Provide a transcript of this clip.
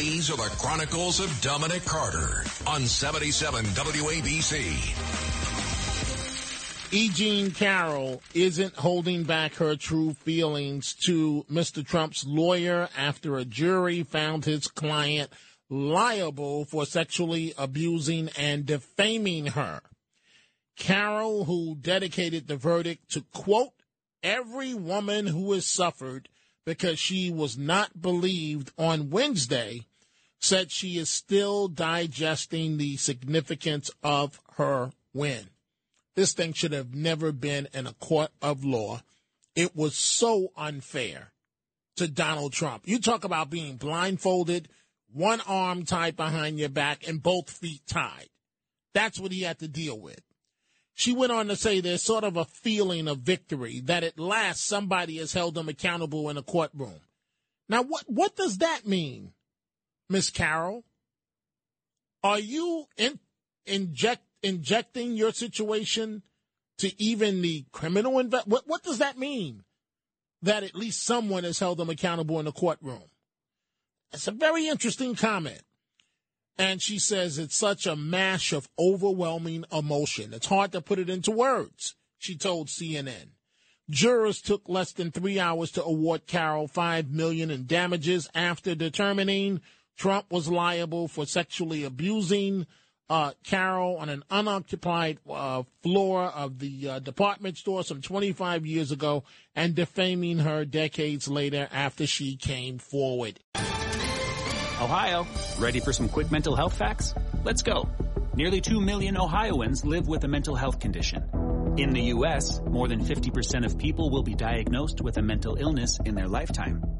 These are the Chronicles of Dominic Carter on 77 WABC. E. Jean Carroll isn't holding back her true feelings to Mr. Trump's lawyer after a jury found his client liable for sexually abusing and defaming her. Carroll, who dedicated the verdict to quote, every woman who has suffered because she was not believed on Wednesday, said she is still digesting the significance of her win. This thing should have never been in a court of law. It was so unfair to Donald Trump. You talk about being blindfolded, one arm tied behind your back, and both feet tied. That's what he had to deal with. She went on to say there's sort of a feeling of victory that at last somebody has held them accountable in a courtroom. Now, what, what does that mean, Miss Carroll? Are you in, inject, injecting your situation to even the criminal inve- what, what does that mean? That at least someone has held them accountable in the courtroom. It's a very interesting comment. And she says it's such a mash of overwhelming emotion. It's hard to put it into words, she told CNN. Jurors took less than three hours to award Carroll five million in damages after determining Trump was liable for sexually abusing uh, Carroll on an unoccupied uh, floor of the uh, department store some 25 years ago and defaming her decades later after she came forward. Ohio, ready for some quick mental health facts? Let's go. Nearly 2 million Ohioans live with a mental health condition. In the U.S., more than 50% of people will be diagnosed with a mental illness in their lifetime.